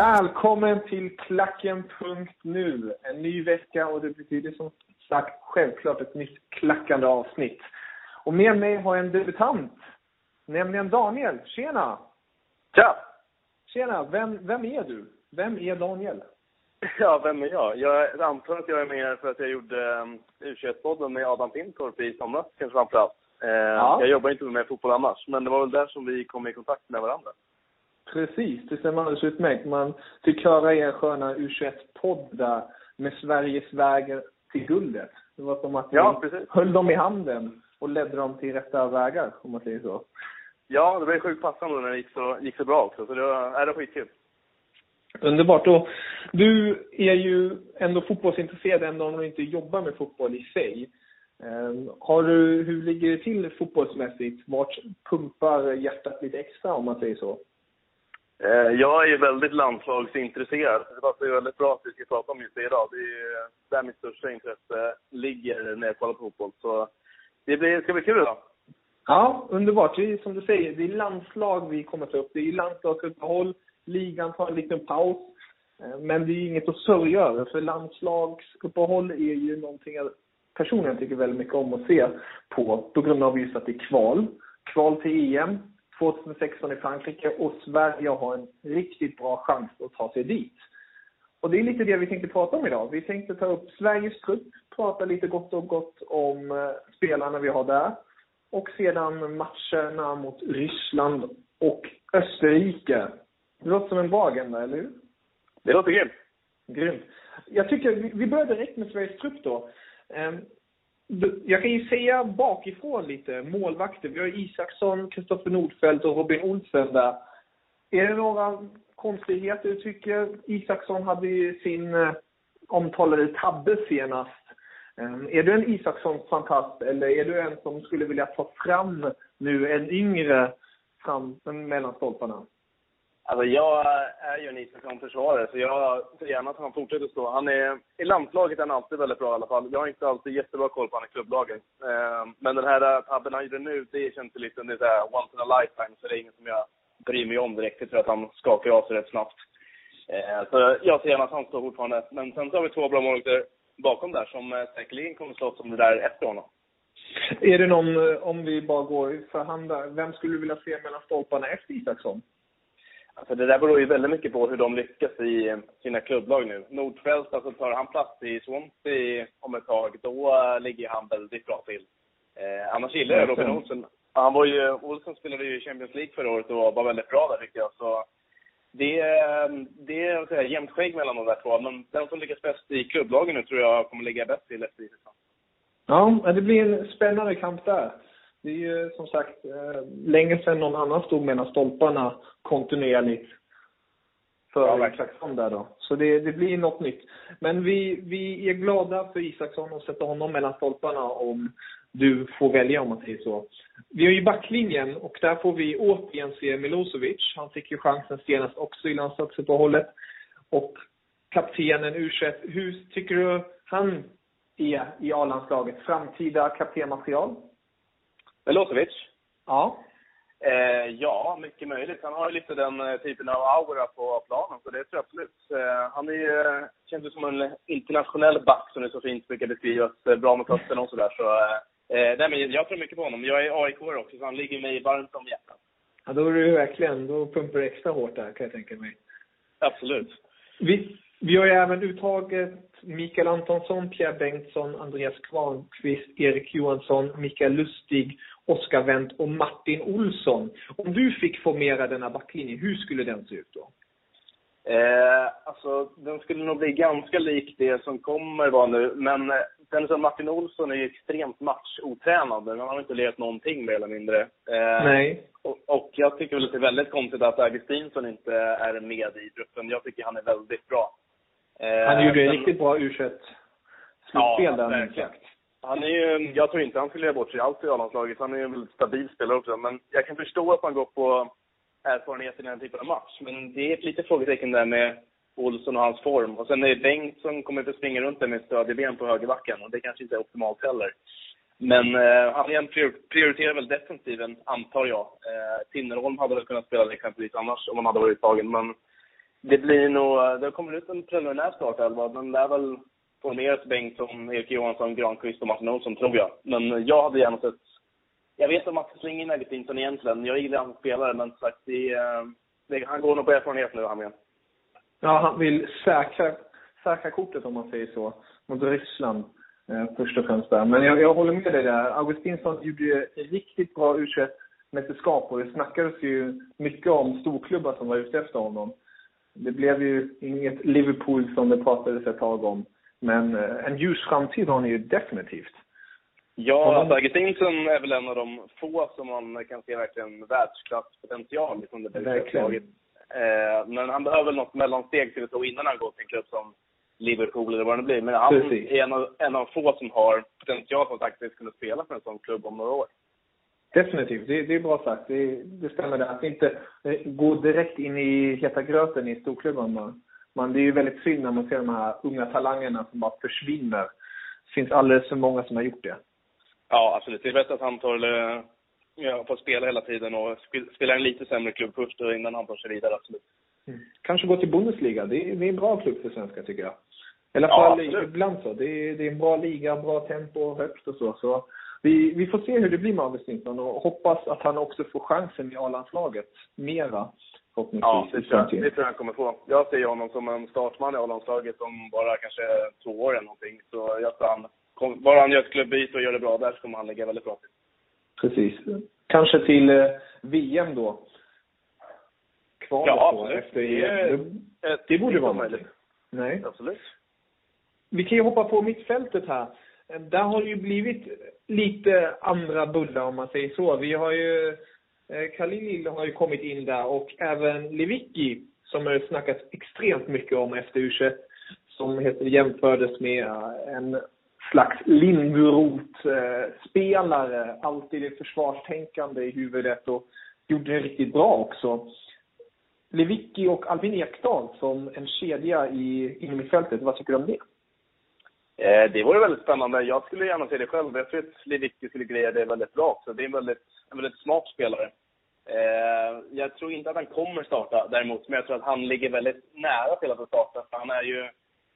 Välkommen till Klacken.nu. En ny vecka och det betyder som sagt självklart ett nytt klackande avsnitt. Och med mig har jag en debutant, nämligen Daniel. Tjena! Tja! Tjena! Vem, vem är du? Vem är Daniel? Ja, vem är jag? Jag antar att jag är med för att jag gjorde um, U21-podden med Adam Pintorp i somras, kanske framförallt. Eh, Ja. Jag jobbar inte med fotboll annars, men det var väl där som vi kom i kontakt med varandra. Precis, det stämmer alldeles utmärkt. Man fick höra er sköna U21-podd där med Sveriges väg till guldet. Det var som att Ja, höll dem i handen och ledde dem till rätta vägar, om man säger så. Ja, det blev sjukt passande när det gick så, gick så bra också, så det var, äh, det var skitkul. Underbart. Och du är ju ändå fotbollsintresserad även om du inte jobbar med fotboll i sig. Ehm, Har du, hur ligger det till fotbollsmässigt? Vart pumpar hjärtat lite extra om man säger så? Eh, jag är ju väldigt landslagsintresserad. Det var ju väldigt bra att vi ska prata om just det idag. Det är ju där mitt största intresse ligger när jag kollar på fotboll. Så det blir, ska bli kul idag. Ja, underbart. Det är som du säger, det är landslag vi kommer ta upp. Det är landslagsuppehåll, ligan tar en liten paus. Eh, men det är inget att sörja över, för landslagsuppehåll är ju någonting jag personligen tycker väldigt mycket om att se på, på grund av just att det är kval. Kval till EM 2016 i Frankrike och Sverige har en riktigt bra chans att ta sig dit. Och det är lite det vi tänkte prata om idag. Vi tänkte ta upp Sveriges trupp, prata lite gott och gott om eh, spelarna vi har där. Och sedan matcherna mot Ryssland och Österrike. Det låter som en bra agenda, eller hur? Det låter grymt. Grymt. Jag tycker vi vi börjar direkt med Sveriges trupp då. Jag kan ju säga bakifrån lite, målvakter. Vi har Isaksson, Kristoffer Nordfeldt och Robin Olsen där. Är det några konstigheter du tycker? Isaksson hade ju sin eh, omtalade tabbe senast. Ehm, är du en Isaksson-fantast eller är du en som skulle vilja ta fram nu en yngre fram mellan stolparna? Alltså jag är ju en Isaksson-försvarare, så jag ser gärna att han fortsätter stå. Han är, I landslaget är han alltid väldigt bra i alla fall. Jag har inte alltid jättebra koll på honom i klubblagen. Eh, men den här eh, tabben han gjorde nu, det känns ju lite, det är så här once in a lifetime, så det är inget som jag bryr mig om direkt. Jag tror att han skakar av sig rätt snabbt. Eh, så jag ser gärna att han står fortfarande. Men sen så har vi två bra målvakter bakom där som eh, säkerligen kommer slåss som det där efter honom. Är det någon, eh, om vi bara går för hand där, vem skulle du vilja se mellan stolparna efter Isaksson? Alltså det där beror ju väldigt mycket på hur de lyckas i eh, sina klubblag nu. Nordfeldt, alltså tar han plats i Swansea om ett tag, då eh, ligger han väldigt bra till. Eh, annars gillar jag Robin Olsen. Han var ju, Olsen spelade ju i Champions League förra året och var väldigt bra där tycker jag. Så det, är- det är jag, jämnt skägg mellan de där två. Men den som lyckas bäst i klubblagen nu tror jag kommer ligga bäst till efter. Ja, det blir en spännande kamp där. Det är ju som sagt eh, länge sedan någon annan stod mellan stolparna kontinuerligt för Ja. Isaksson där då. Så det, det blir något nytt. Men vi, vi är glada för Isaksson och sätter honom mellan stolparna om du får välja om man säger så. Vi har ju backlinjen och där får vi återigen se Milosevic. Han fick ju chansen senast också i landslagsuppehållet. Och kaptenen u hur tycker du han är i A-landslaget? Framtida kaptenmaterial? Milosevic? Ja. Eh, ja, mycket möjligt. Han har ju lite den eh, typen av aura på planen, så det tror jag absolut. Eh, han är ju, eh, känns som en internationell back som det så fint brukar beskrivas. Eh, bra med fötterna och sådär. Så, eh, nej, men jag tror mycket på honom. Jag är aik också, så han ligger mig varmt om hjärtat. Ja, då är du verkligen, då pumpar du extra hårt där kan jag tänka mig. Absolut. Vi, vi har ju även uttaget Mikael Antonsson, Pierre Bengtsson, Andreas Kvarnqvist, Erik Johansson, Mikael Lustig, Oskar Wendt och Martin Olsson. Om du fick formera denna backlinje, hur skulle den se ut då? Eh, alltså, den skulle nog bli ganska lik det som kommer vara nu. Men den eh, som Martin Olsson är ju extremt matchotränad. Han har inte lerat någonting mer eller mindre. Eh, Nej. Och, och, jag tycker väl att det är väldigt konstigt att Augustinsson inte är med i gruppen. Jag tycker han är väldigt bra. Eh, han gjorde men, riktigt bra u slutspel ja, där, sagt. Han är ju, jag tror inte han skulle göra bort sig alls i A-landslaget. Han är ju en väldigt stabil spelare också. Men jag kan förstå att man går på erfarenheten i den typen av match. Men det är ett litet frågetecken där med Olsson och hans form. Och sen är det Bengt som kommer att springa runt där med stöd i ben på högerbacken och det kanske inte är optimalt heller. Men eh, han igen prioriterar väl defensiven, antar jag. Eh, Tinnerholm hade väl kunnat spela exempelvis annars om han hade varit uttagen. Men det blir nog, det kommer ut en preliminär startelva. Den lär väl Formerat Bengtsson, Erik Johansson, Granqvist och Martin Olsson, tror jag. Men jag hade gärna sett jag vet om att är lite Augustinsson egentligen. Jag gillar hans spelare, men sagt, det, eh, det, han går nog på erfarenhet nu, han med. Ja, han vill säkra, säkra kortet om man säger så, mot Ryssland eh, först och främst där. Men jag, jag håller med dig där. Augustinsson gjorde ju ett riktigt bra u mästerskap och det snackades ju mycket om storklubbar som var ute efter honom. Det blev ju inget Liverpool som det pratades ett tag om. Men eh, en ljus framtid har ni ju definitivt. Ja, alltså är väl en av de få som man kan se verkligen världsklasspotential liksom det Verkligen. Eh, men han behöver väl något mellansteg till det innan han går till en klubb som Liverpool eller vad det blir. Men han Precis. är en av, en av få som har potential för att faktiskt kunna spela för en sån klubb om några år. Definitivt, det, det är bra sagt. Det, det stämmer det. Att inte eh, gå direkt in i heta gröten i storklubben. Man, det är ju väldigt synd när man ser de här unga talangerna som bara försvinner. Det finns alldeles för många som har gjort det. Ja, absolut. Det är bäst att han tar, ja, får spela hela tiden och spelar en lite sämre klubb först innan han tar sig vidare, absolut. Mm. Kanske gå till Bundesliga. Det är, det är en bra klubb för svenskar, tycker jag. I alla fall ja, ibland så. Det är, det är en bra liga, bra tempo, högt och så. så vi, vi får se hur det blir med Augustinsson och hoppas att han också får chansen i A-landslaget mera. Ja, det tror, jag, det tror jag kommer få. Jag ser honom som en startman i A-landslaget om bara kanske två år eller någonting. Så jag tror han bara han gör ett klubbyte och gör det bra där så kommer han ligga väldigt bra till. Precis. Kanske till eh, VM då? Kvalet ja, då, efter EM. Det, det borde vara möjligt. Nej. Absolut. Vi kan ju hoppa på mittfältet här. Där har det ju blivit lite andra bullar om man säger så. Vi har ju Eh, Khalil har ju kommit in där och även Levicki som har snackats extremt mycket om efter u som heter, jämfördes med eh, en slags Lindroth-spelare. Eh, alltid ett försvarstänkande i huvudet och gjorde det riktigt bra också. Lewicki och Albin Ekdal som en kedja i, inom mittfältet. Vad tycker du om det? Eh, det vore väldigt spännande. Jag skulle gärna se det själv. Jag tror att Lewicki skulle greja det väldigt bra också. Det är en väldigt, en väldigt smart spelare. Eh, jag tror inte att han kommer starta däremot, men jag tror att han ligger väldigt nära till att starta. Han är ju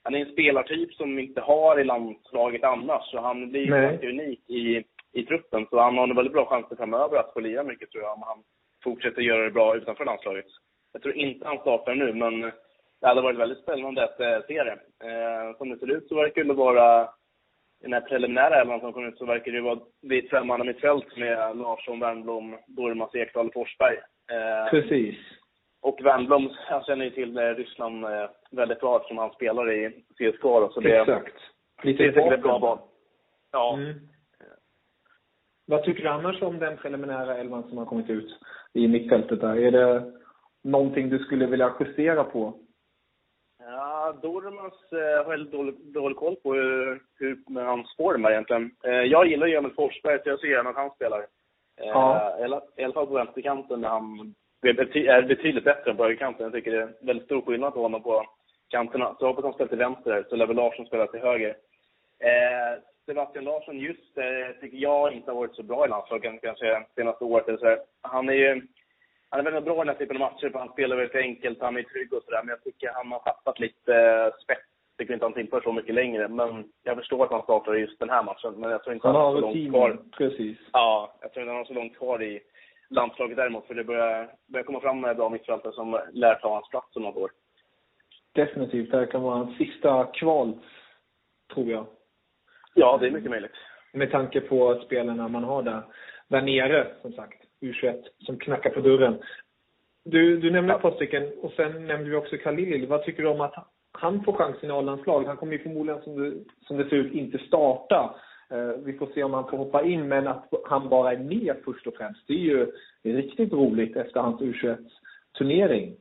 han är en spelartyp som vi inte har i landslaget annars, så han blir Nej. ganska unik i, i truppen. Så han har en väldigt bra chanser framöver att få lira mycket, tror jag, om han fortsätter göra det bra utanför landslaget. Jag tror inte han startar nu, men det hade varit väldigt spännande att äh, se det. Eh, som det ser ut så verkar det vara, den här preliminära elvan som kom ut, så verkar det vara ett femmannamittfält med Larsson, Wernbloom, Burmas, Ekdal och Forsberg. Eh, Precis. Och Wernbloom, han känner ju till Ryssland eh, väldigt bra eftersom han spelar i CSKA. Så det, Exakt. Lite det är bra val. Ja. Mm. Vad tycker du annars om den preliminära elvan som har kommit ut i mittfältet där? Är det någonting du skulle vilja justera på? Dormas eh, har jag dålig, dålig koll på hur, hur hans form är egentligen. Eh, jag gillar ju Emil Forsberg, så jag ser gärna att han spelar. Eh, Ja. i, alla, I alla fall på vänsterkanten där han är bety- är betydligt bättre än på högerkanten. Jag tycker det är väldigt stor skillnad på honom på kanterna. Så jag hoppas han spelar till vänster så Lever Larsson spelar till höger. Eh, Sebastian Larsson just eh, tycker jag inte har varit så bra i landslaget kanske senaste året. Eller så. Han är ju han är väldigt bra i den här typen av matcher, för han spelar väldigt enkelt, han är trygg och sådär. Men jag tycker han har tappat lite eh, spets. Tycker inte han tillför så mycket längre. Men jag förstår att han startar just den här matchen. Men jag tror inte Han han, har så långt kvar. precis. Ja, jag tror inte han har så långt kvar i landslaget däremot. För det börjar, börjar komma fram bra mittfältare som lär ta hans plats om något år. Definitivt. Det här kan vara hans sista kval, tror jag. Ja, det är mycket möjligt. Med tanke på spelarna man har där, där nere, som sagt. U21, som knackar på dörren. Du, du nämnde ett par stycken och sen nämnde vi också Khalil. Vad tycker du om att han får chansen i A-landslaget? Han kommer ju förmodligen, som det, som det ser ut, inte starta. Eh, vi får se om han får hoppa in, men att han bara är med först och främst, det är ju riktigt roligt efter hans U21-turnering.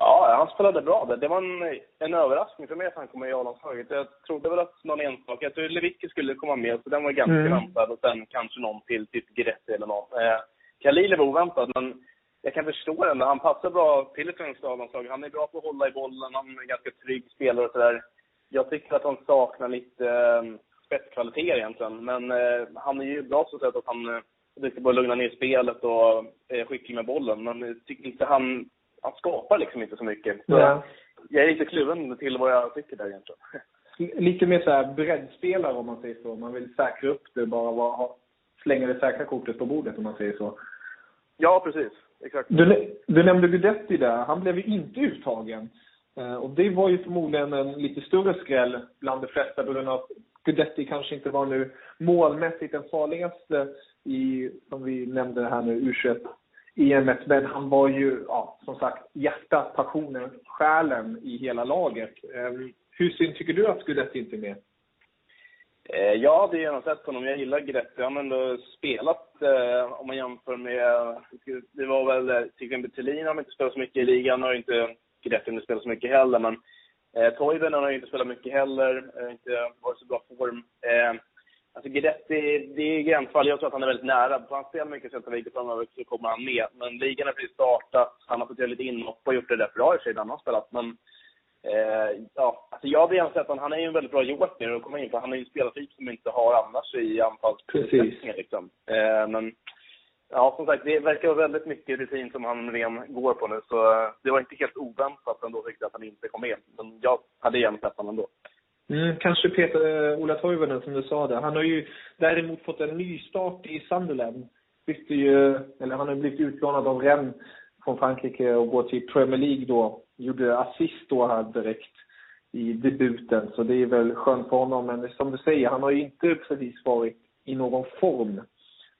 Ja, han spelade bra. Det, var en, en överraskning för mig att han kom med i A-landslaget. Jag trodde väl att någon enstaka, jag tror Lewicki skulle komma med, så den var ganska Mm. väntad. Och sen kanske någon till, typ Guidetti eller någon. Eh, Khalil var oväntad, men jag kan förstå den. Han passar bra till ett svenskt A-landslag. Han är bra på att hålla i bollen, han är en ganska trygg spelare och sådär. Jag tycker att han saknar lite eh, spetskvaliteter egentligen. Men eh, han är ju bra så sätt att han eh, duktig på att lugna ner spelet och är skicklig med bollen. Men jag tycker inte han, han skapar liksom inte så mycket. Så Ja. Jag är lite kluven till vad jag tycker där egentligen. Lite mer så här breddspelare om man säger så. Man vill säkra upp det, bara vara, slänga det säkra kortet på bordet om man säger så. Ja, precis. Exakt. Du, du nämnde Guidetti där. Han blev ju inte uttagen. Eh, Och det var ju förmodligen en lite större skräll bland de flesta på grund av att Guidetti kanske inte var nu målmässigt den farligaste i, som vi nämnde här nu, U21 EMet. Men han var ju, ja, som sagt, hjärtat, passionen, själen i hela laget. Eh, Hur synd tycker du att Guidetti inte är med? Eh, jag hade gärna sett honom. Jag gillar Guidetti. Han har ändå spelat, eh, om man jämför med... Det var väl, eh, till exempel Thelin har inte spelat så mycket i ligan. har inte Guidetti inte spelat så mycket heller. Men eh, Toivonen har inte spelat mycket heller. Eh, inte varit så bra form. Eh, alltså Guidetti, det är gränsfall. Jag tror att han är väldigt nära. Får han spela mycket Celta Vigo framöver så kommer han med. Men ligan har precis startat. Han har fått göra lite inhopp och gjort det rätt bra i och för sig han har spelat. Men Eh, ja, alltså jag hade gärna sett att han är ju en väldigt bra joker att komma in för han är ju en spelartyp som inte har annars i anfallsförutsättningar liksom. Eh, men ja, som sagt, det verkar vara väldigt mycket rutin som han ren går på nu så eh, det var inte helt oväntat ändå tyckte jag att han inte kom med. Men jag hade gärna sett honom ändå. Mm, kanske Peter, eh, Ola Toivonen som du sa där. Han har ju däremot fått en ny start i Sunderland. Bytte ju, eller han har blivit utlånad av Rennes från Frankrike och går till Premier League då. Gjorde assist då här direkt i debuten. Så det är väl skönt för honom. Men som du säger, han har ju inte precis varit i någon form.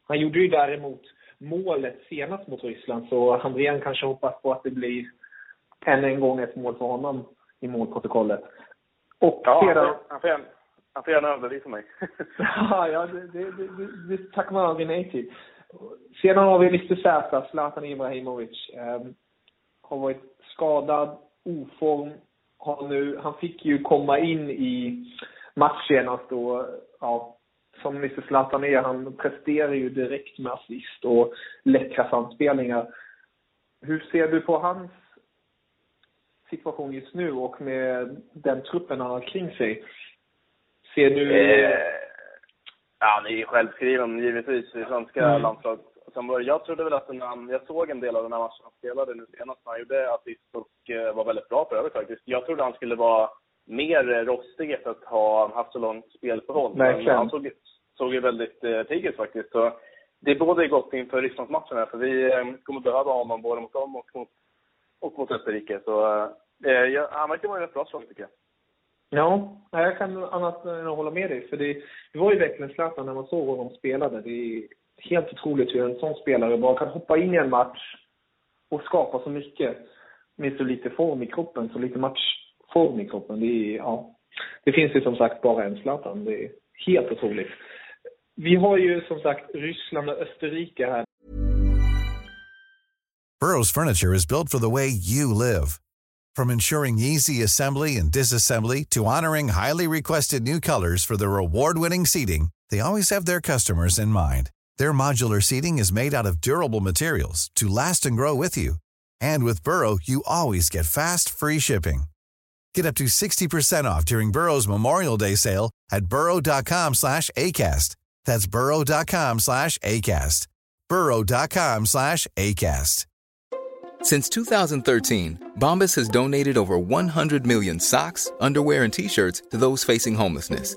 Han gjorde ju däremot målet senast mot Ryssland. Så Hamrén kanske hoppas på att det blir än en gång ett mål för honom i målprotokollet. Och Ja, sedan... han får, han får gärna övervisa mig. Ja, det, det, det, det, det tackar man aldrig nej till. Sedan har vi Mr Z, Zlatan Ibrahimovic. Eh, har varit skadad, oform. Har nu, han fick ju komma in i match senast och ja, som Mr Zlatan är, han presterar ju direkt med assist och läckra framspelningar. Hur ser du på hans situation just nu och med den truppen han har kring sig? Ser du... Eh, ja, han är ju självskriven givetvis i svenska Mm. landslaget. Sen var, jag trodde väl att han, jag såg en del av den här matchen han spelade nu senast när han gjorde assist och eh, var väldigt bra för övrigt faktiskt. Jag trodde han skulle vara mer eh, rostig efter att ha haft så långt spelförhåll. Men han såg, såg ju väldigt eh, pigg ut faktiskt. Så det är både gott inför Rysslandsmatchen här, för vi eh, kommer behöva honom både mot dem och mot, och mot Österrike. Så eh, ja, han verkar vara rätt bra slag tycker jag. Ja, jag kan annat än att hålla med dig. För det, det var ju verkligen Zlatan när man såg honom spelade. Det helt otroligt hur en sån spelare bara kan hoppa in i en match och skapa så mycket med så lite form i kroppen, så lite matchform i kroppen. Det, är, ja, det finns ju som sagt bara en Zlatan. Det är helt otroligt. Vi har ju som sagt Ryssland och Österrike här. Burrow's furniture is built for the way you live. From ensuring easy assembly and disassembly to honoring highly requested new colors for their award-winning seating, they always have their customers in mind. Their modular seating is made out of durable materials to last and grow with you. And with Burrow, you always get fast, free shipping. Get up to 60% off during Burrow's Memorial Day sale at burrow.com slash ACAST. That's burrow.com slash ACAST. burrow.com slash ACAST. Since 2013, Bombas has donated over 100 million socks, underwear, and t-shirts to those facing homelessness.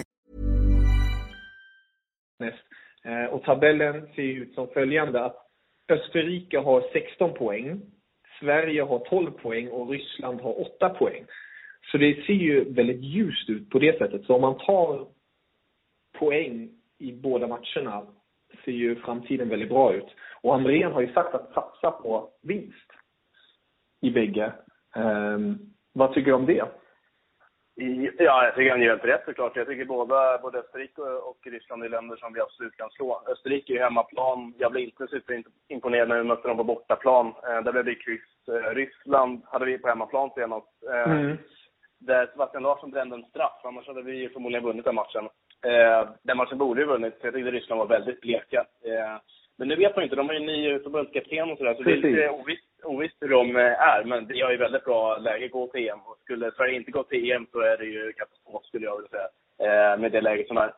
Eh, Och tabellen ser ut som följande att Österrike har 16 poäng, Sverige har 12 poäng och Ryssland har 8 poäng. Så det ser ju väldigt ljust ut på det sättet. Så om man tar poäng i båda matcherna ser ju framtiden väldigt bra ut. Och Andrén har ju sagt att satsa på vinst i bägge. Um, vad tycker du om det? Ja, jag tycker han gör helt rätt såklart. Jag tycker båda, både Österrike och Ryssland är länder som vi absolut kan slå. Österrike är hemmaplan. Jag blev inte superimponerad när vi mötte dem på bortaplan. Eh, där blev det kryss. Eh, Ryssland hade vi på hemmaplan senast. Eh, mm. Där Sebastian Larsson brände en straff. Annars hade vi förmodligen vunnit den matchen. Den matchen borde vi vunnit. Jag tyckte Ryssland var väldigt bleka. Men nu vet man inte. De har ju en ny förbundskapten och sådär. Så det är lite ovisst ovisst hur de är, men vi har ju väldigt bra läge att gå till EM. Skulle Sverige inte gå till EM så är det ju katastrof, skulle jag vilja säga, eh, med det läget som är.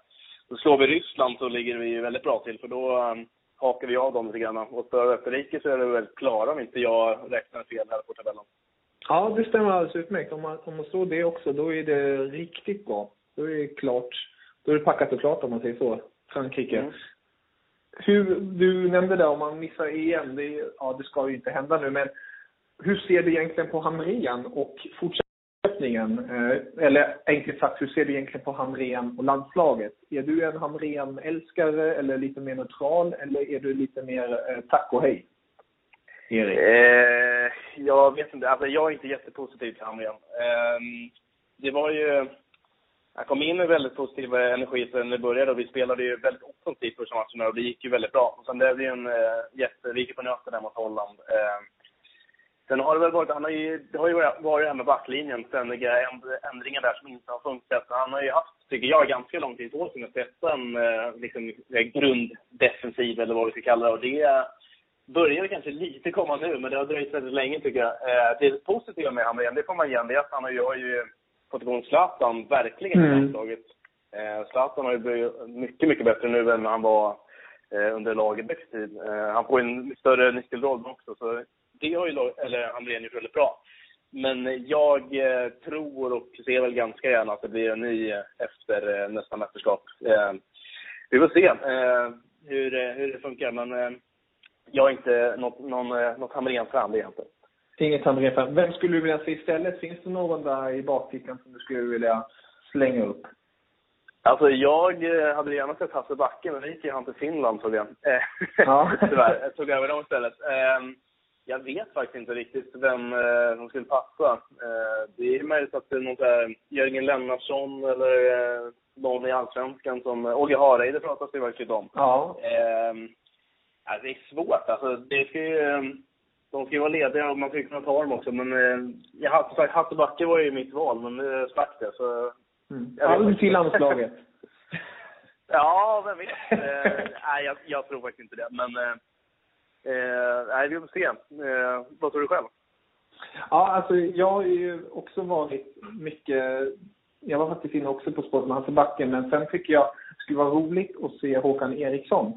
Så slår vi Ryssland så ligger vi ju väldigt bra till, för då um, hakar vi av dem lite grann. Och för Österrike så är det väl klara om inte jag räknar fel här på tabellen. Ja, det stämmer alldeles utmärkt. Om man, om man slår det också, då är det riktigt bra. Då är det klart. Då är det packat och klart om man säger så. Frankrike. Mm hur, du nämnde det om man missar EM, det, ja, det ska ju inte hända nu, men hur ser du egentligen på Hamrén och fortsättningen? Eh, eller enkelt sagt, hur ser du egentligen på Hamrén och landslaget? Är du en Hamrén-älskare eller lite mer neutral eller är du lite mer eh, tack och hej? Erik? Eh, jag vet inte, alltså jag är inte jättepositiv till Hamrén. Eh, det var ju jag kom in med väldigt positiv energi sen det började och vi spelade ju väldigt offensivt första matcherna och det gick ju väldigt bra. Och sen blev det ju en eh, jätterik på nöten där mot Holland. Eh, sen har det väl varit, han har ju, det har ju varit det här med backlinjen, ständiga ändringar där som inte har funkat. Han har ju haft, tycker jag, ganska lång tid på sig att sätta en eh, liksom, grunddefensiv eller vad vi ska kalla det. Och det börjar kanske lite komma nu, men det har dröjt väldigt länge tycker jag. Eh, det positiva med Hamrén, det får man ge det är att han har ju, har ju fått igång Zlatan verkligen i mm. landslaget. Eh, Zlatan har ju blivit mycket, mycket bättre nu än han var eh, under Lagerbäcks tid. Eh, han får en större nyckelroll också, så det har ju eller Hamrén väldigt bra. Men jag eh, tror och ser väl ganska gärna att det blir en ny eh, efter eh, nästa mästerskap. Vi får se hur, hur det funkar, men jag är inte något, någon, något Hamrén-fan, det är jag inte. Inget Hamrén Vem skulle du vilja se istället? Finns det någon där i bakfickan som du skulle vilja slänga upp? Alltså jag hade gärna sett Hasse Backe, men då gick han till Finland såg jag. Ja. Tyvärr. Jag tog över dem istället. Jag vet faktiskt inte riktigt vem eh, som skulle passa. Eh, det är möjligt att det är någon där Jörgen Lennartsson eller någon i Allsvenskan som... Åge Hareide pratas det faktiskt om. Ja. Ehm, det är svårt alltså. Det ska ju de ska ju vara lediga och man ska kunna ta dem också. Men eh, jag, som sagt, Hasse Backe var ju mitt val, men nu sprack det. Så, mm. Ja, till landslaget. ja, vem vet? eh, nej, jag, jag, tror faktiskt inte det. Men eh, nej, vi får se. Eh, vad tror du själv? Ja, alltså jag har ju också varit mycket... Jag var faktiskt inne också på sport med Hasse Backe, men sen tycker jag skulle vara roligt att se Håkan Eriksson.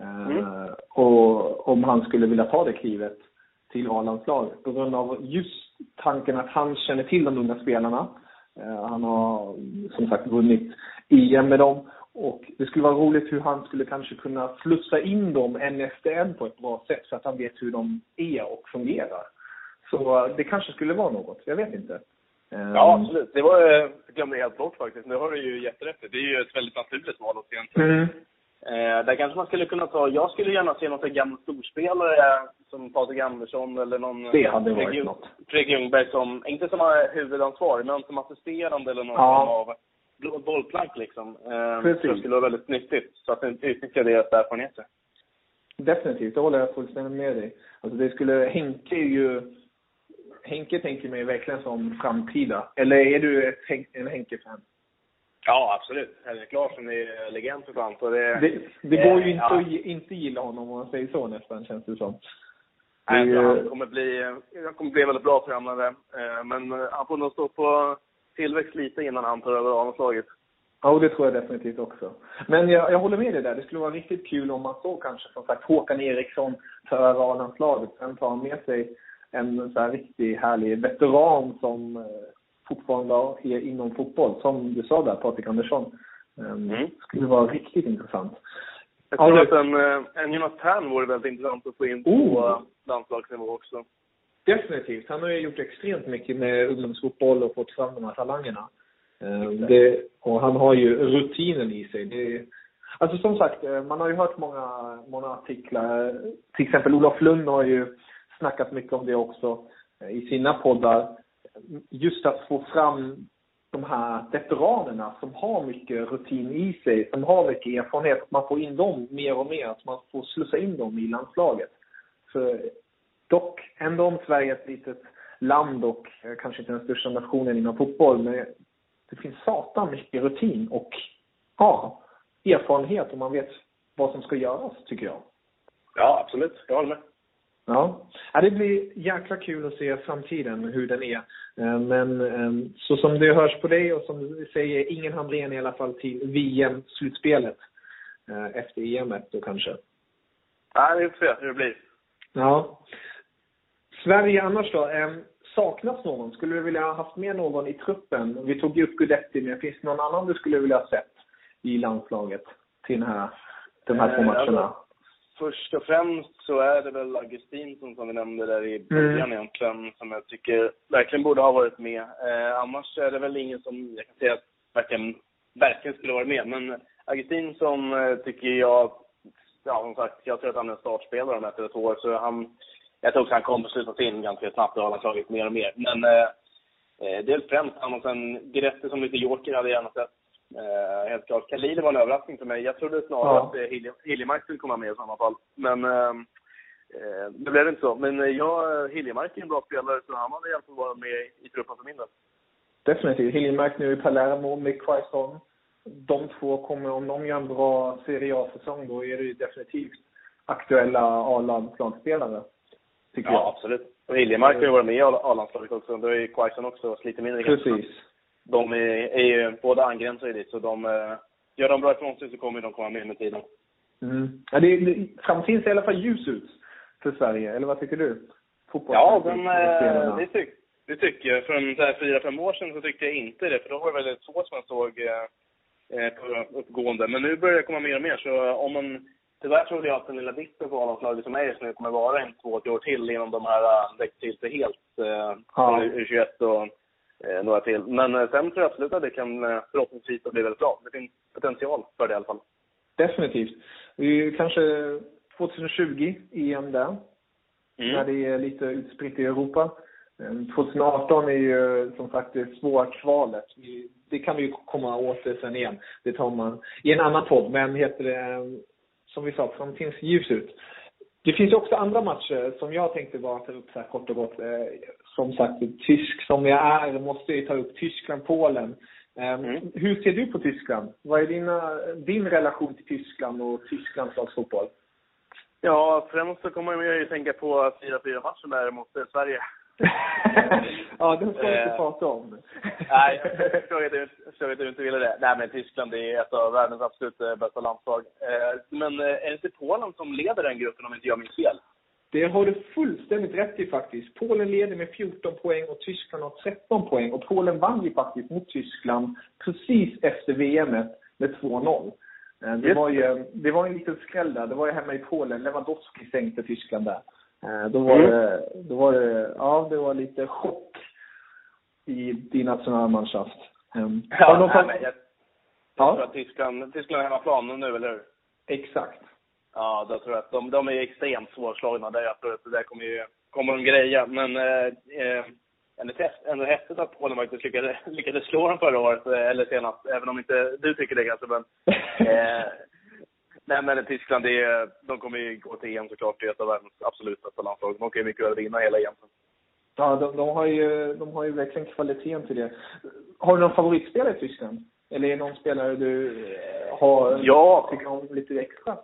Eh, Mm. och om han skulle vilja ta det klivet till A-landslaget. På grund av just tanken att han känner till de unga spelarna. Eh, han har som sagt vunnit EM med dem. Och det skulle vara roligt hur han skulle kanske kunna slussa in dem en efter en på ett bra sätt så att han vet hur de är och fungerar. Så eh, det kanske skulle vara något, jag vet inte. Eh, Ja, absolut. Det var, eh, jag glömde helt bort faktiskt. Nu har du ju jätterätt. Det är ju ett väldigt naturligt val också egentligen. Mm. Eh, där kanske man skulle kunna ta, jag skulle gärna se någon gammal storspelare som Patrik Andersson eller någon Det hade varit Ljung- något. Fredrik Ljungberg som, inte som har huvudansvar, men som assisterande eller någon Ja. av blå- bollplank liksom. Eh, Precis. jag skulle vara väldigt nyttigt. Så att utnyttja deras erfarenheter. Definitivt, det håller jag fullständigt med dig. Alltså det skulle, Henke är ju, Henke tänker mig verkligen som framtida. Eller är du ett, en Henke-fan? Ja, absolut. Henrik Larsson är legend för fan. Det, Det, det går ju Eh, inte ja. att inte gilla honom om man säger så nästan, känns det som. Det Nej, ju- han kommer bli, han kommer bli en väldigt bra tränare. Eh, Men eh, han får nog stå på tillväxt lite innan han tar över A-landslaget. Ja, det tror jag definitivt också. Men jag, jag håller med dig där. Det skulle vara riktigt kul om man såg kanske som sagt Håkan Eriksson ta över A-landslaget. Sen tar han med sig en så här riktig härlig veteran som eh, fortfarande är inom fotboll. Som du sa där, Patrik Andersson. Um, Mm. skulle vara riktigt intressant. Jag Ja, tror det- att en, eh, en Jonas Tern vore väldigt intressant att få in på Oh. eh, landslagsnivå också. Definitivt. Han har ju gjort extremt mycket med ungdomsfotboll och fått fram de här talangerna. Eh, Det, och han har ju rutinen i sig. Det, alltså som sagt, eh, man har ju hört många, många artiklar. Till exempel Olof Lund har ju snackat mycket om det också eh, i sina poddar. Just att få fram de här veteranerna som har mycket rutin i sig, som har mycket erfarenhet. Att man får in dem mer och mer, att man får slussa in dem i landslaget. För dock, ändå om Sverige är ett litet land och eh, kanske inte den största nationen inom fotboll, men det finns satan mycket rutin och ja, erfarenhet och man vet vad som ska göras, tycker jag. Ja, absolut. Jag håller med. Ja. ja, det blir jäkla kul att se framtiden, hur den är. Eh, Men eh, så som det hörs på dig och som du säger, ingen Hamrén i alla fall till VM-slutspelet eh, efter EM då kanske. Nej, vi får se hur det blir. Ja. Sverige annars då? Eh, saknas någon? Skulle du vilja ha haft med någon i truppen? Vi tog ju upp Guidetti, men finns det någon annan du skulle vilja ha sett i landslaget till den här, de här två Eh, matcherna? alltså, Först och främst så är det väl Augustinsson som vi nämnde där i början egentligen, som jag tycker verkligen borde ha varit med. Eh, annars är det väl ingen som jag kan säga att verkligen, verkligen skulle vara med. Men Augustinsson eh, tycker jag, ja som sagt, jag tror att han är en startspelare om ett eller två år. Så han, jag tror också han kommer sluta sig in ganska snabbt i A-landslaget mer och mer. Men eh, eh, det är främst han och sen Guidetti som lite joker hade jag gärna sett. Eh, helt klart. Khalili var en överraskning för mig. Jag trodde snarare Ja. att eh, Hilje- Hiljemark skulle komma med i sådana fall. Men eh, eh, det blev inte så. Men eh, jag, Hiljemark är en bra spelare så han hade alla fall varit med i truppen för min del. Definitivt. Hiljemark nu i Palermo med Quaison. De två kommer, om de gör en bra Serie A-säsong, då är det ju definitivt aktuella A-landslagsspelare. Tycker Ja, jag. absolut. Och Hiljemark har ju varit med i A-landslaget också. Då är ju Quaison också lite mindre kanske. Precis. De är, är ju, båda angränsar ju dit, så de, eh, gör de bra ifrån sig så kommer de komma med med tiden. Mm. Ja, det, det, framtiden ser i alla fall ljus ut för Sverige, eller vad tycker du? Ja, den, eh, det, tyck, det tycker jag. För en här fyra, fem år sedan så tyckte jag inte det, för då var det väldigt få som jag såg eh, eh, på uppgående. Men nu börjar det komma mer och mer, så om man... Tyvärr trodde jag att den lilla dippen på A-landslaget som är just nu kommer vara en två, tre år till innan de här äh, växt till sig helt. Eh, Ja. ja. U21 och eh, några till. Men eh, sen tror jag absolut att det kan förhoppningsvis bli väldigt bra. Det finns potential för det i alla fall. Definitivt. Ju kanske 2020 EM där, Mm. när det är lite utspritt i Europa. Eh, 2018 är ju som sagt det svåra kvalet. Vi- Det kan vi ju komma åt det sen igen. Det tar man i en annan podd. Men heter det, som vi sa, framtiden ser ljus ut. Det finns ju också andra matcher som jag tänkte bara ta upp så här kort och gott. Eh, Som sagt, tysk som jag är måste jag ta upp Tyskland-Polen. Eh, Mm. Hur ser du på Tyskland? Vad är dina, din relation till Tyskland och Tysklands lagsfotboll? Ja, främst så kommer jag ju tänka på 4-4-matchen där mot eh, Sverige. ja, den ska vi inte Eh, prata om. Nej, jag förstår att du, förstår att du inte ville det. Nej, men Tyskland det är ett av världens absolut eh, bästa landslag. Eh, Men är det inte Polen som leder den gruppen om inte jag minns fel? Det har du fullständigt rätt i faktiskt. Polen leder med 14 poäng och Tyskland har 13 poäng. Och Polen vann ju faktiskt mot Tyskland precis efter VM med 2-0. Eh, Det var ju det var en liten skräll där. Det var ju hemma i Polen. Lewandowski sänkte Tyskland där. Då var, Mm. det, då var det, ja det var lite chock i din nationalmannschaft. Um, har du någon nej, men jag, jag tror ja, att Tyskland, Tyskland är hemmaplan nu, eller hur? exakt. Ja, då tror jag att de, de är extremt svårslagna där. Jag tror att det där kommer ju kommer de greja. Men eh, eh, ändå, ändå häftigt att Polen faktiskt lyckades, lyckades slå dem förra året, eh, eller senast. Även om inte du tycker det kanske, men... Eh, nej, men Tyskland, det är, de kommer ju gå till EM såklart. Det är ett av världens absolut bästa landslag. De kan ju mycket väl vinna hela EM. Ja, de, de, har ju, de har ju verkligen kvaliteten till det. Har du någon favoritspelare i Tyskland? Eller är det någon spelare du eh, har, Ja. tycker om lite extra?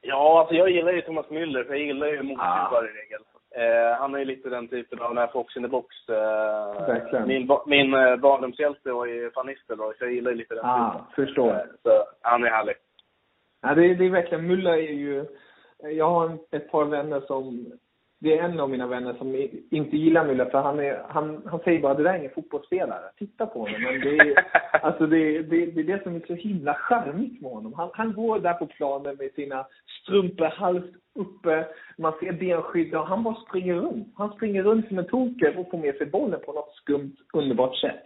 Ja, alltså jag gillar ju Thomas Müller, för jag gillar ju Ah. motståndare i regel. Eh, han är ju lite den typen av den här fox in the box. Eh. Min, min eh, barndomshjälte var ju van Nistelrooy, så jag gillar ju lite den Ah, typen. förstår. Eh, så han är härlig. Ja, det, är- det är verkligen, Mulla är ju, jag har ett par vänner som, det är en av mina vänner som inte gillar Mulla för han, är, han, han säger bara det där är ingen fotbollsspelare, titta på honom. Men det är, alltså det, det, det är det som är så himla charmigt med honom. Han, han går där på planen med sina strumpor halvt uppe, man ser benskydd och han bara springer runt. Han springer runt som en toker och får med sig bollen på något skumt, underbart sätt.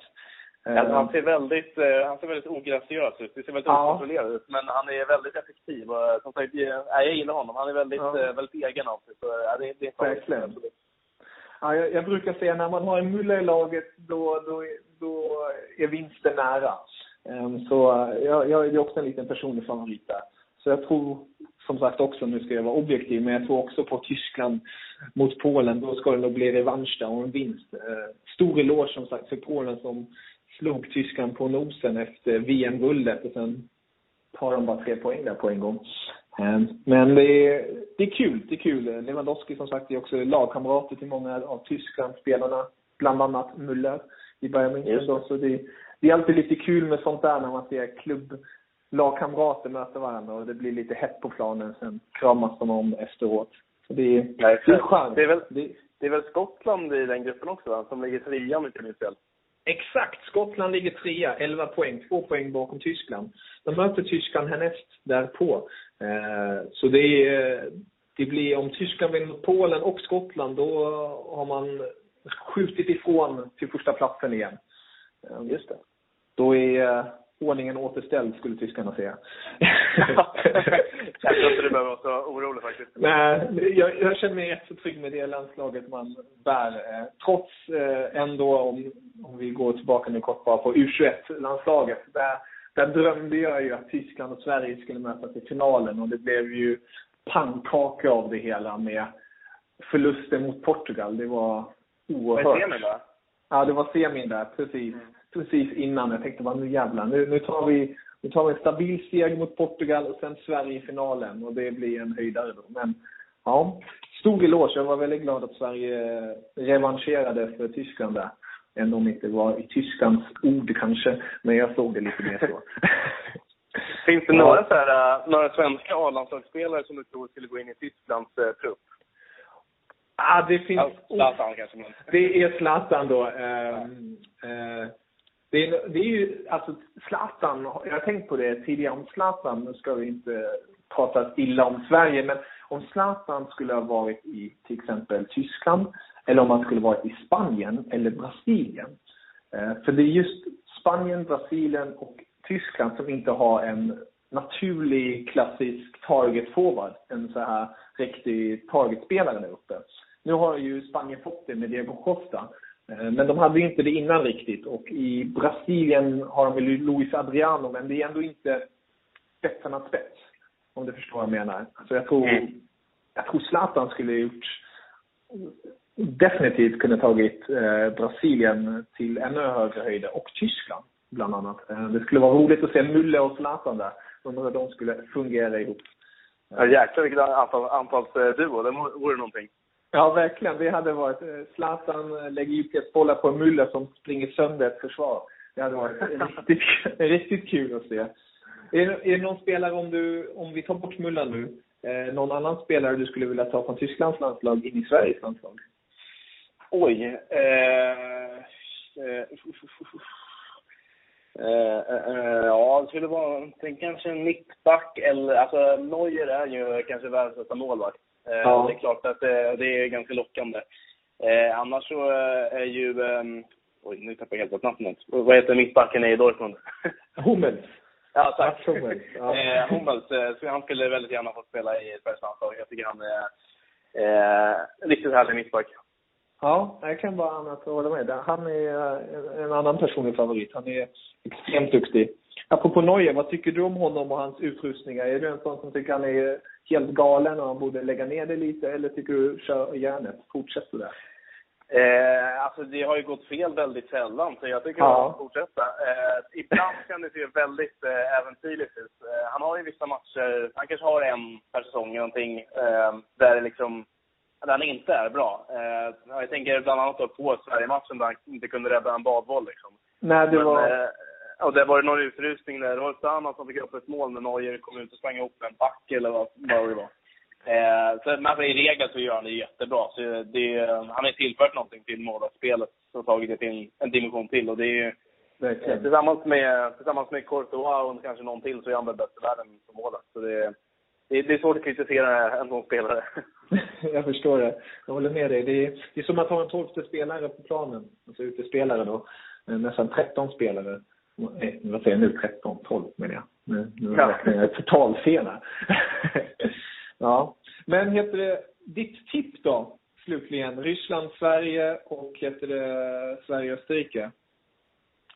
Alltså, Eh, han, ser väldigt, eh, han ser väldigt ograciös ut. Det ser väldigt Ja. okontrollerad ut. Men han är väldigt effektiv. Och, eh, som sagt, jag, jag gillar honom. Han är väldigt, Ja. eh, väldigt egen av sig. Så, ja, det, det är en favorit. Verkligen. Ja, jag, jag brukar säga när man har en Mulla i laget, då, då, då är vinsten nära. Ehm, så eh, jag, jag, är också en liten personlig favorit där. Så jag tror, som sagt också, nu ska jag vara objektiv, men jag tror också på Tyskland mot Polen. Då ska det nog bli revansch där och en vinst. Eh, Stor eloge som sagt för Polen som slog Tyskland på nosen efter VM-guldet och sen tar de bara tre poäng där på en gång. Eh, Men det är, det är kul. Det är kul. Lewandowski som sagt är också lagkamrater till många av Tysklandsspelarna. Bland annat Müller i Bayern München. Då, så det, det är alltid lite kul med sånt där när man ser klubb lagkamrater möta varandra och det blir lite hett på planen. Sen kramas de om efteråt. Så det är, Nej, det är charm. det är väl- Det, Det är väl Skottland i den gruppen också, va? Som ligger trea om inte minns fel. Exakt. Skottland ligger trea, 11 poäng. Två poäng bakom Tyskland. De möter Tyskland härnäst därpå. Eh, så det, är, det blir, om Tyskland vinner mot Polen och Skottland, då har man skjutit ifrån till första platsen igen. Eh, just det. Då är eh, ordningen återställd, skulle tyskarna säga. jag tror inte du behöver vara så orolig faktiskt. Nej, jag, jag känner mig rätt så trygg med det landslaget man bär. Eh, trots eh, ändå, om, om vi går tillbaka nu kort bara på U21-landslaget. Där, där drömde jag ju att Tyskland och Sverige skulle mötas i finalen och det blev ju pannkaka av det hela med förlusten mot Portugal. Det var Vad är oerhört. semin då? Ja, det var semin där, precis. Precis innan. Jag tänkte bara, nu jävlar. Nu, nu, tar vi, nu tar vi en stabil steg mot Portugal och sen Sverige i finalen. Och det blir en höjdare då. Men ja, stor eloge. Jag var väldigt glad att Sverige revanscherade för Tyskland där. Även om det inte var i Tysklands ord kanske. Men jag såg det lite mer så. Finns det några, så här, eh, några svenska A-landslagsspelare som du tror skulle gå in i Tysklands eh, trupp? ah, det finns... Ja, Zlatan kanske, men... Det är Zlatan då. Ehm, eh, det, är, det är ju, alltså Zlatan, jag har tänkt på det tidigare om Zlatan, nu ska vi inte prata illa om Sverige, men om Zlatan skulle ha varit i till exempel Tyskland, eller om han skulle varit i Spanien eller Brasilien. Eh, för det är just Spanien, Brasilien och Tyskland som inte har en naturlig klassisk target forward, en så här riktig targetspelare där uppe. Nu har ju Spanien fått det med Diego Costa. Eh, Men de hade ju inte det innan riktigt. Och i Brasilien har de väl Luis Adriano, men det är ändå inte spetsarnas spets. Om du förstår vad jag menar. Så jag tror, Mm. jag tror Zlatan skulle gjort definitivt kunna tagit eh, Brasilien till ännu högre höjder. Och Tyskland, bland annat. Eh, det skulle vara roligt att se Mulle och Zlatan där. Undrar hur de skulle fungera ihop. Ja, jäklar vilket antal, antalsduo. Det vore någonting. Ja, verkligen. Det hade varit... eh, Zlatan lägger djupledsbollar på en Müller som springer sönder ett försvar. Det hade varit riktigt, riktigt kul att se. Är, är det någon spelare, om, du, om vi tar bort Müller nu, eh, någon annan spelare du skulle vilja ta från Tysklands landslag in i Sveriges landslag? Oj. Eh, eh, eh, eh, ja, det skulle vara tänk kanske en mittback eller... Alltså, Neuer är ju kanske världens bästa målvakt. Eh, Ja. Det är klart att det, är ganska lockande. Eh, annars så eh, är ju... Eh, oj, nu tappade jag helt bort namnet. Vad heter mittbacken i Dortmund? Hummels. ja, tack. Hummels, ja. Hummels, han skulle väldigt gärna få spela i Sveriges landslag. Jag tycker han är eh, riktigt härlig mittback. Ja, jag kan bara annat hålla med. Han är en, en annan personlig favorit. Han är extremt duktig. Apropå Neuer, vad tycker du om honom och hans utrustningar? Är du en sån som tycker han är helt galen och han borde lägga ner det lite? Eller tycker du kör järnet? Fortsätt där. Eh, alltså det har ju gått fel väldigt sällan, så jag tycker Ja. att han fortsätta. Eh, ibland kan det se väldigt eh, äventyrligt ut. Eh, han har ju vissa matcher, han kanske har en per säsong eller någonting, eh, där det liksom, där han inte är bra. Eh, jag tänker bland annat på Sverige-matchen där han inte kunde rädda en badboll liksom. Nej, det Men, var... eh, och det var någon utrustning där. Det var Stana som fick upp ett mål när Neuer kom ut och sprang ihop en back eller vad, vad det var. Eh, så, men alltså, i regel så gör han det jättebra. Så det, han har tillfört någonting till målvaktsspelet och tagit det till en, en dimension till. Och det är ju, eh, tillsammans med, tillsammans med Courtois och kanske någon till så är han väl bäst i världen som målvakt. Så det, det, det är svårt att kritisera en sån spelare. Jag förstår det. Jag håller med dig. Det är, det är som att ha en tolfte spelare på planen. Alltså utespelare då. Eh, Nästan 13 spelare. Eh, Vad säger jag nu? 13? 12 menar jag. Nu, nu Ja. räknar jag totalfel här. ja. Men heter det, ditt tipp då? Slutligen. Ryssland, Sverige och heter det Sverige, Österrike.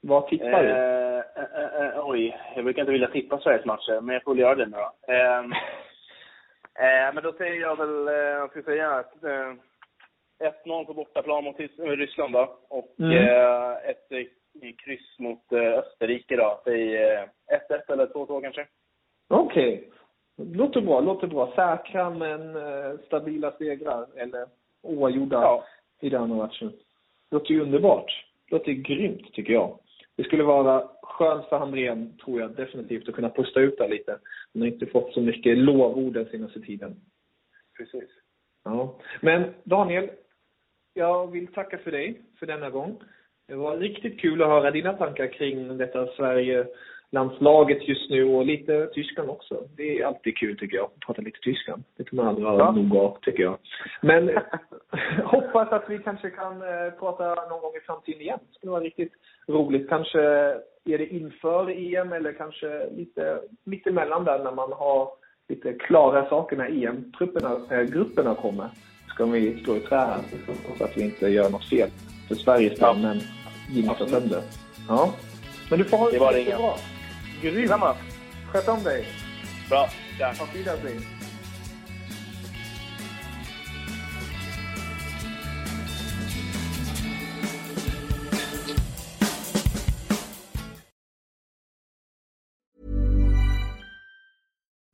Vad tippar du? Eh, eh, eh, oj, jag brukar inte vilja tippa Sveriges matcher, men jag får väl göra det nu då. Eh, eh, men då säger jag väl, eh, jag ska säga, att, eh, 1-0 på bortaplan mot eh, Ryssland då. Och Mm. eh, ett eh, kryss mot eh, Österrike då. Säg eh, 1-1 eller 2-2 kanske. Okej. Låter bra, låter bra. Säkra men eh, stabila segrar. Eller oavgjorda Ja. i den matchen. Låter ju underbart. Låter grymt tycker jag. Det skulle vara skönt för Hamrén, tror jag definitivt, att kunna pusta ut där lite. Han har inte fått så mycket lovord den senaste tiden. Precis. Ja. Men Daniel, jag vill tacka för dig för denna gång. Det var riktigt kul att höra dina tankar kring detta Sverige-landslaget just nu och lite Tyskland också. Det är alltid kul tycker jag, att prata lite Tyskland. Det kan man aldrig Ja. nog av tycker jag. Men hoppas att vi kanske kan eh, prata någon gång i framtiden igen. Det skulle vara riktigt roligt. Kanske är det inför EM eller kanske lite mitt emellan där när man har lite klara saker när EM-trupperna, äh, grupperna kommer. Ska vi slå i trä här så att vi inte gör något fel för Sveriges del, men Tar sönder. Ja. Men du får ha Det var riktigt ringa. bra. Grymt. Sköt om dig. Bra. Tja. Auf Wiedersehen.